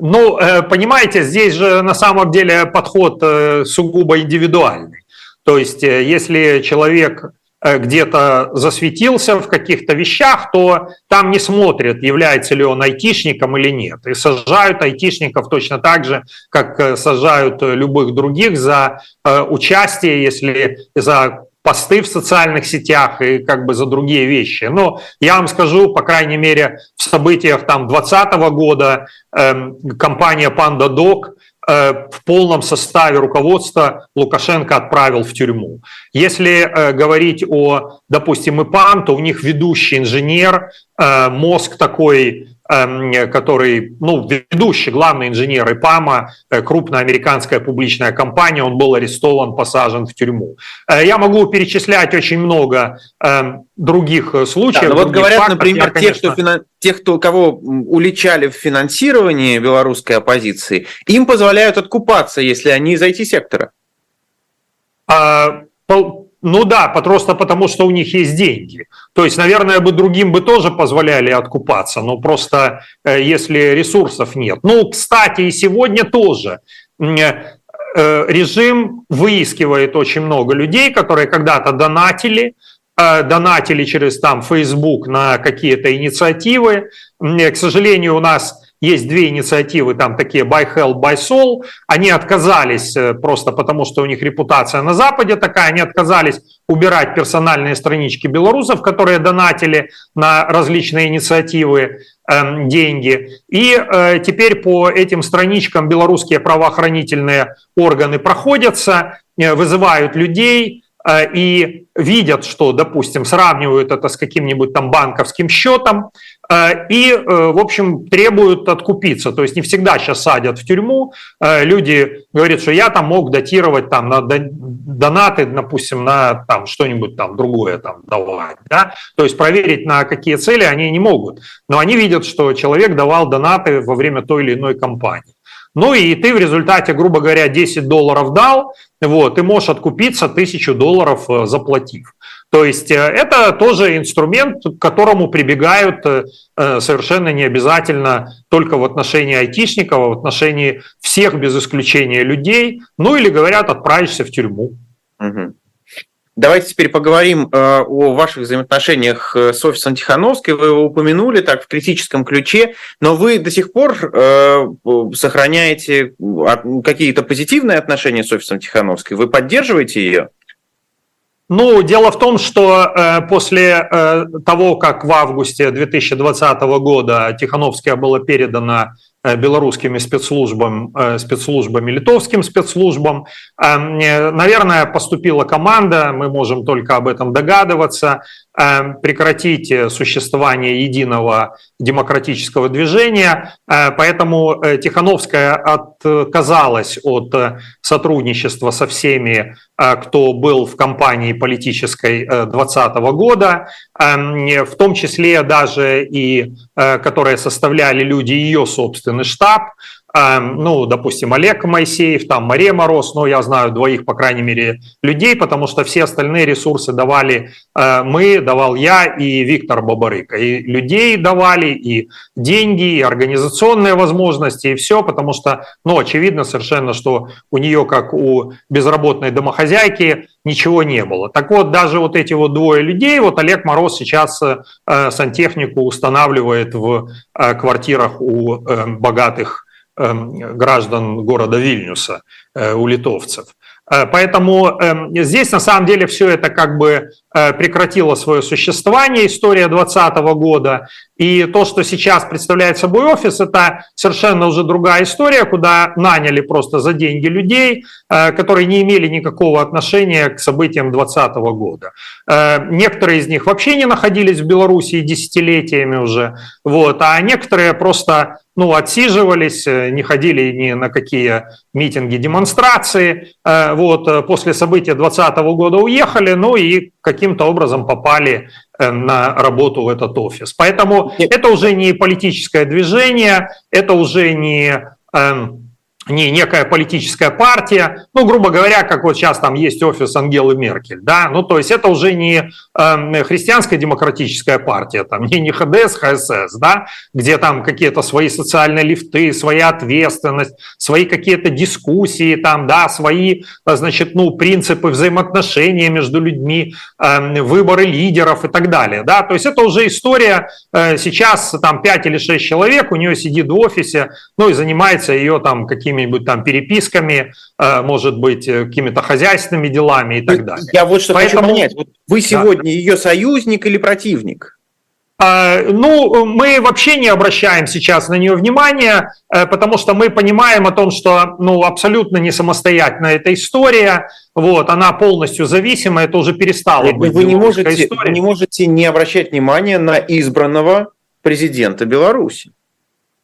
Ну, э, понимаете, здесь же на самом деле подход э, сугубо индивидуальный. То есть, э, если человек где-то засветился в каких-то вещах, то там не смотрят, является ли он айтишником или нет. И сажают айтишников точно так же, как сажают любых других за участие, если за посты в социальных сетях и как бы за другие вещи. Но я вам скажу, по крайней мере, в событиях там 2020 года э, компания PandaDoc Э, в полном составе руководства Лукашенко отправил в тюрьму. Если э, говорить о, допустим, ИПАН, то у них ведущий инженер, э, мозг такой который, ну, ведущий, главный инженер ИПАМа, э, крупная американская публичная компания, он был арестован, посажен в тюрьму. Э, я могу перечислять очень много эм, других э, случаев. Да, но вот говорят, фактов, например, я, конечно... тех, кто, тех, кто, кого уличали в финансировании белорусской оппозиции, им позволяют откупаться, если они из IT-сектора. А, ну да, просто потому, что у них есть деньги. То есть, наверное, бы другим бы тоже позволяли откупаться, но просто э, если ресурсов нет. Ну, кстати, и сегодня тоже э, режим выискивает очень много людей, которые когда-то донатили, э, донатили через там Facebook на какие-то инициативы. К сожалению, у нас есть две инициативы, там такие Buy Hell, Buy Soul. Они отказались э, просто потому, что у них репутация на Западе такая, они отказались убирать персональные странички белорусов, которые донатили на различные инициативы э, деньги. И э, теперь по этим страничкам белорусские правоохранительные органы проходятся, э, вызывают людей, и видят, что, допустим, сравнивают это с каким-нибудь там банковским счетом и, э, в общем, требуют откупиться. То есть не всегда сейчас садят в тюрьму. Люди говорят, что я там мог датировать там на донаты, допустим, на там что-нибудь там другое там давать. Да? То есть проверить на какие цели они не могут. Но они видят, что человек давал донаты во время той или иной кампании. Ну и ты в результате, грубо говоря, 10 долларов дал, вот, ты можешь откупиться 1000 долларов э, заплатив. То есть э, это тоже инструмент, к которому прибегают э, совершенно не обязательно только в отношении айтишников, а в отношении всех без исключения людей. Ну или говорят, отправишься в тюрьму. Угу. Давайте теперь поговорим э, о ваших взаимоотношениях э, с офисом Тихановской. Вы его упомянули так в критическом ключе, но вы до сих пор э, сохраняете какие-то позитивные отношения с офисом Тихановской? Вы поддерживаете ее? Ну, дело в том, что после того, как в августе 2020 года Тихановская была передана белорусскими спецслужбам, э, спецслужбами, литовским спецслужбам. Э, наверное, поступила команда, мы можем только об этом догадываться, прекратить существование единого демократического движения. Поэтому Тихановская отказалась от сотрудничества со всеми, кто был в кампании политической 2020 года, в том числе даже и которые составляли люди ее собственный штаб, эм, ну, допустим, Олег Моисеев, там Мария Мороз, ну, я знаю двоих, по крайней мере, людей, потому что все остальные ресурсы давали э, мы, давал я и Виктор Бабарыка. И людей давали, и деньги, и организационные возможности, и все, потому что, ну, очевидно совершенно, что у нее, как у безработной домохозяйки, ничего не было. Так вот, даже вот эти вот двое людей, вот Олег Мороз сейчас э, сантехнику устанавливает в э, квартирах у богатых граждан города Вильнюса, э, у литовцев. Э, поэтому эм, здесь на самом деле все это как бы э, прекратило свое существование, история 2020 года. И то, что сейчас представляет собой офис, это совершенно уже другая история, куда наняли просто за деньги людей, которые не имели никакого отношения к событиям 2020 года. Некоторые из них вообще не находились в Беларуси десятилетиями уже, вот, а некоторые просто ну, отсиживались, не ходили ни на какие митинги, демонстрации, вот, э, после события 2020 года уехали, ну и каким-то образом попали э, на работу в этот офис. Поэтому это уже не политическое движение, это уже не эм, не некая политическая партия, ну, грубо говоря, как вот сейчас там есть офис Ангелы Меркель, да, ну, то есть это уже не э, христианская демократическая партия, там, не, не ХДС, ХСС, да, где там какие-то свои социальные лифты, своя ответственность, свои какие-то дискуссии, там, да, свои, значит, ну, принципы взаимоотношения между людьми, э, выборы лидеров и так далее, да, то есть это уже история, э, сейчас там 5 или 6 человек, у нее сидит в офисе, ну, и занимается ее там какими какими-нибудь там переписками, э, может быть, э, какими-то хозяйственными делами и так далее. Я вот что Поэтому, хочу понять. Вот вы сегодня да. ее союзник или противник? А, ну, мы вообще не обращаем сейчас на нее внимания, э, потому что мы понимаем о том, что ну, абсолютно не самостоятельная эта история, вот, она полностью зависима, это уже перестало быть. Вы не, можете, вы не можете не обращать внимания на избранного президента Беларуси.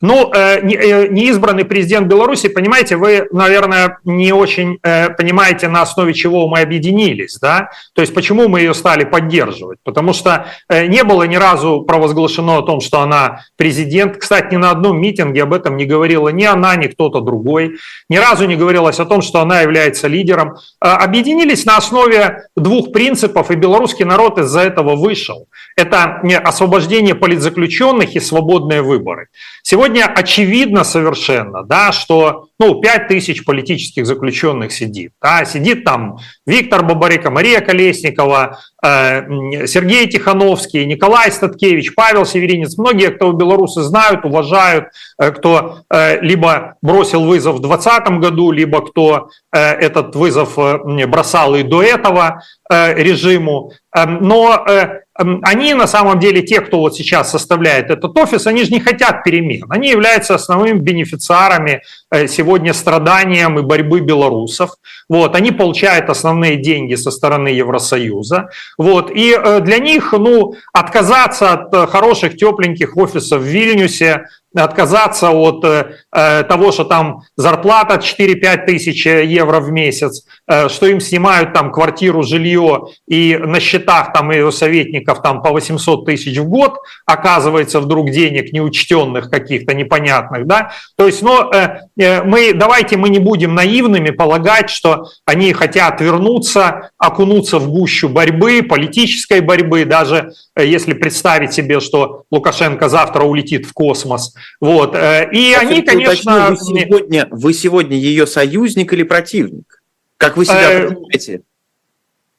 Ну, э, э, неизбранный президент Беларуси, понимаете, вы, наверное, не очень э, понимаете, на основе чего мы объединились, да? То есть почему мы ее стали поддерживать? Потому что не было ни разу провозглашено о том, что она президент. Кстати, ни на одном митинге об этом не говорила ни она, ни кто-то другой. Ни разу не говорилось о том, что она является лидером. Объединились на основе двух принципов, и белорусский народ из-за этого вышел. Это освобождение политзаключенных и свободные выборы. Сегодня сегодня очевидно совершенно, да, что ну, 5 тысяч политических заключенных сидит. Да, сидит там Виктор Бабарика, Мария Колесникова, э, Сергей Тихановский, Николай Статкевич, Павел Северинец. Многие, кто белорусы знают, уважают, э, кто э, либо бросил вызов в 2020 году, либо кто э, этот вызов э, бросал и до этого э, режиму. Эм, но э, они на самом деле, те, кто вот сейчас составляет этот офис, они же не хотят перемен. Они являются основными бенефициарами э, сегодня страданием и борьбы белорусов. Вот, они получают основные деньги со стороны Евросоюза. Вот, и э, для них ну, отказаться от хороших, тепленьких офисов в Вильнюсе, отказаться от э, э, того, что там зарплата 4-5 тысяч евро в месяц, э, что им снимают там квартиру, жилье, и на счетах там у советников там по 800 тысяч в год оказывается вдруг денег неучтенных каких-то непонятных, да, то есть, но э, э, мы, давайте мы не будем наивными полагать, что они хотят вернуться, окунуться в гущу борьбы, политической борьбы, даже э, если представить себе, что Лукашенко завтра улетит в космос, вот. Э, и а они, конечно... Уточню, вы, сегодня, вы сегодня ее союзник или противник? Как вы себя э, понимаете?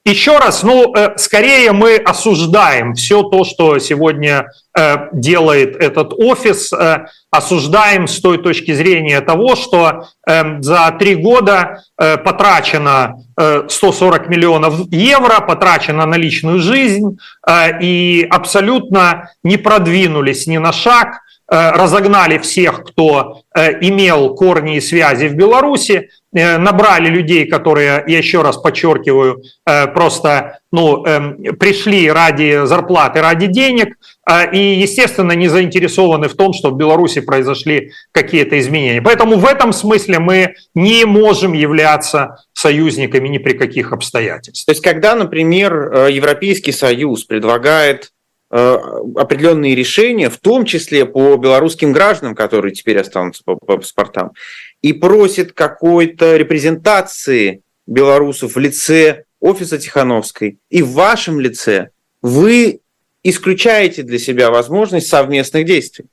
Еще раз, ну, э, скорее мы осуждаем все то, что сегодня делает этот офис, осуждаем с той точки зрения того, что за три года потрачено 140 миллионов евро, потрачено на личную жизнь и абсолютно не продвинулись ни на шаг разогнали всех, кто э, имел корни и связи в Беларуси, э, набрали людей, которые, я еще раз подчеркиваю, просто ну, эм, пришли ради зарплаты, ради денег, и, естественно, не заинтересованы в том, что в Беларуси произошли какие-то изменения. Поэтому в этом смысле мы не можем являться союзниками ни при каких обстоятельствах. То есть, когда, например, Европейский Союз предлагает Э, определенные решения, в том числе по белорусским гражданам, которые теперь останутся по, по паспортам, и просит какой-то репрезентации белорусов в лице офиса Тихановской и в вашем лице, вы исключаете для себя возможность совместных действий.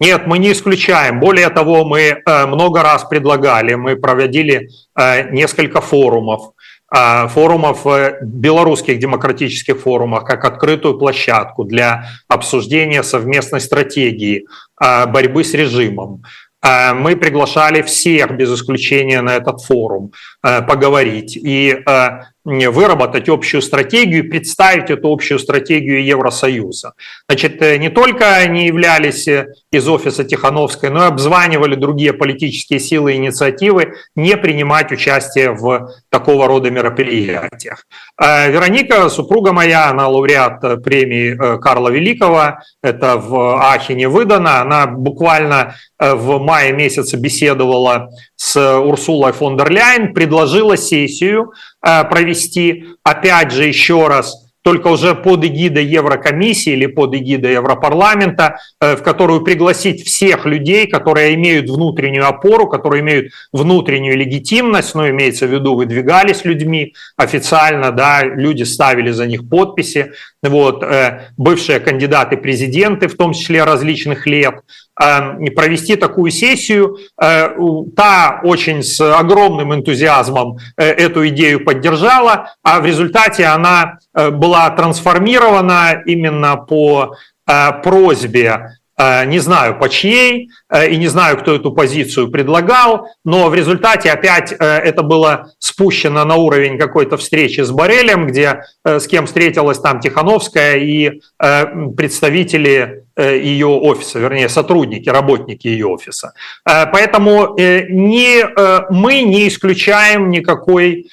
Нет, мы не исключаем. Более того, мы э, много раз предлагали, мы проводили э, несколько форумов, форумов, э, белорусских демократических форумах, как открытую площадку для обсуждения совместной стратегии а, борьбы с режимом. А, мы приглашали всех без исключения на этот форум э, поговорить. И э, выработать общую стратегию, представить эту общую стратегию Евросоюза. Значит, э, не только они являлись э, из офиса Тихановской, но и обзванивали другие политические силы и инициативы не принимать участие в такого рода мероприятиях. Э, Вероника, супруга моя, она лауреат премии Карла Великого, это в Ахине выдано, она буквально в мае месяце беседовала с Урсулой фон дер Ляйн, предложила сессию провести провести, опять же, еще раз, только уже под эгидой Еврокомиссии или под эгидой Европарламента, э, в которую пригласить всех людей, которые имеют внутреннюю опору, которые имеют внутреннюю легитимность, ну, имеется в виду, выдвигались людьми официально, да, люди ставили за них подписи, вот, э, бывшие кандидаты президенты, в том числе различных лет, э, провести такую сессию. Э, та очень с огромным энтузиазмом эту идею поддержала, а в результате она была трансформирована именно по просьбе Э, не знаю по чьей э, и не знаю, кто эту позицию предлагал, но в результате опять э, это было спущено на уровень какой-то встречи с Барелем, где с кем встретилась там Тихановская и представители ее офиса, вернее, сотрудники, работники ее офиса. Поэтому не, мы не исключаем никакой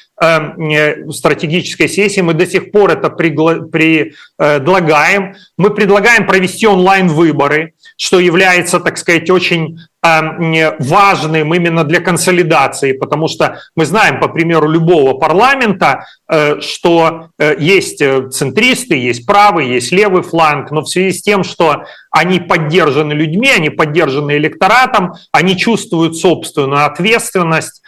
стратегической сессии, мы до сих пор это предлагаем. Мы предлагаем провести онлайн-выборы, что является, так сказать, очень эм, важным именно для консолидации, потому что мы знаем, по примеру любого парламента, э, что э, есть э, центристы, есть правый, есть левый фланг, но в связи с тем, что они поддержаны людьми, они поддержаны электоратом, они чувствуют собственную ответственность,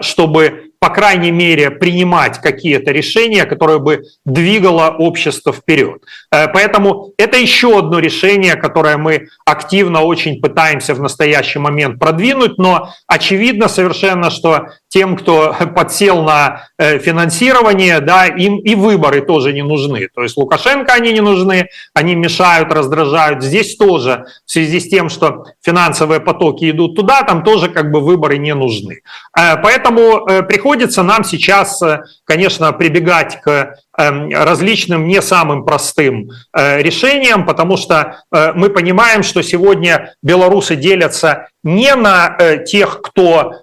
чтобы по крайней мере, принимать какие-то решения, которые бы двигало общество вперед. Поэтому это еще одно решение, которое мы активно очень пытаемся в настоящий момент продвинуть, но очевидно совершенно, что тем, кто [LAUGHS] подсел на финансирование, да, им и выборы тоже не нужны. То есть Лукашенко они не нужны, они мешают, раздражают. Здесь тоже в связи с тем, что финансовые потоки идут туда, там тоже как бы выборы не нужны. Э, поэтому э, приходится нам сейчас, э, конечно, прибегать к эм, различным не самым простым решениям, потому что мы понимаем, что сегодня белорусы делятся не на тех, кто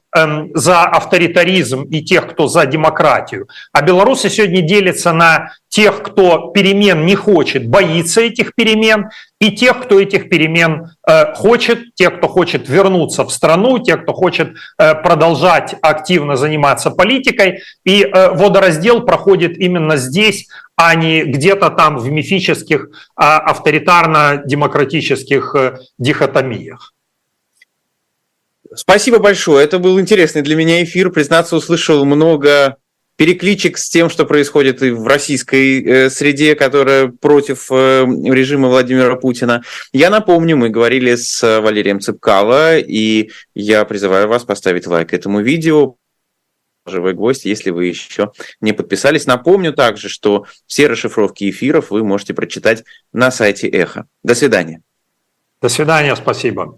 за авторитаризм и тех, кто за демократию, а белорусы сегодня делятся на тех, кто перемен не хочет, боится этих перемен, и тех, кто этих перемен э, хочет, тех, кто хочет вернуться в страну, тех, кто хочет э, продолжать активно заниматься политикой. И э, водораздел проходит именно здесь, а не где-то там в мифических авторитарно-демократических дихотомиях. Спасибо большое. Это был интересный для меня эфир. Признаться, услышал много перекличек с тем, что происходит и в российской э, среде, которая против э, режима Владимира Путина. Я напомню, мы говорили с Валерием Цыпкало, и я призываю вас поставить лайк этому видео. Живой гвоздь, если вы еще не подписались. Напомню также, что все расшифровки эфиров вы можете прочитать на сайте Эхо. До свидания. До свидания, спасибо.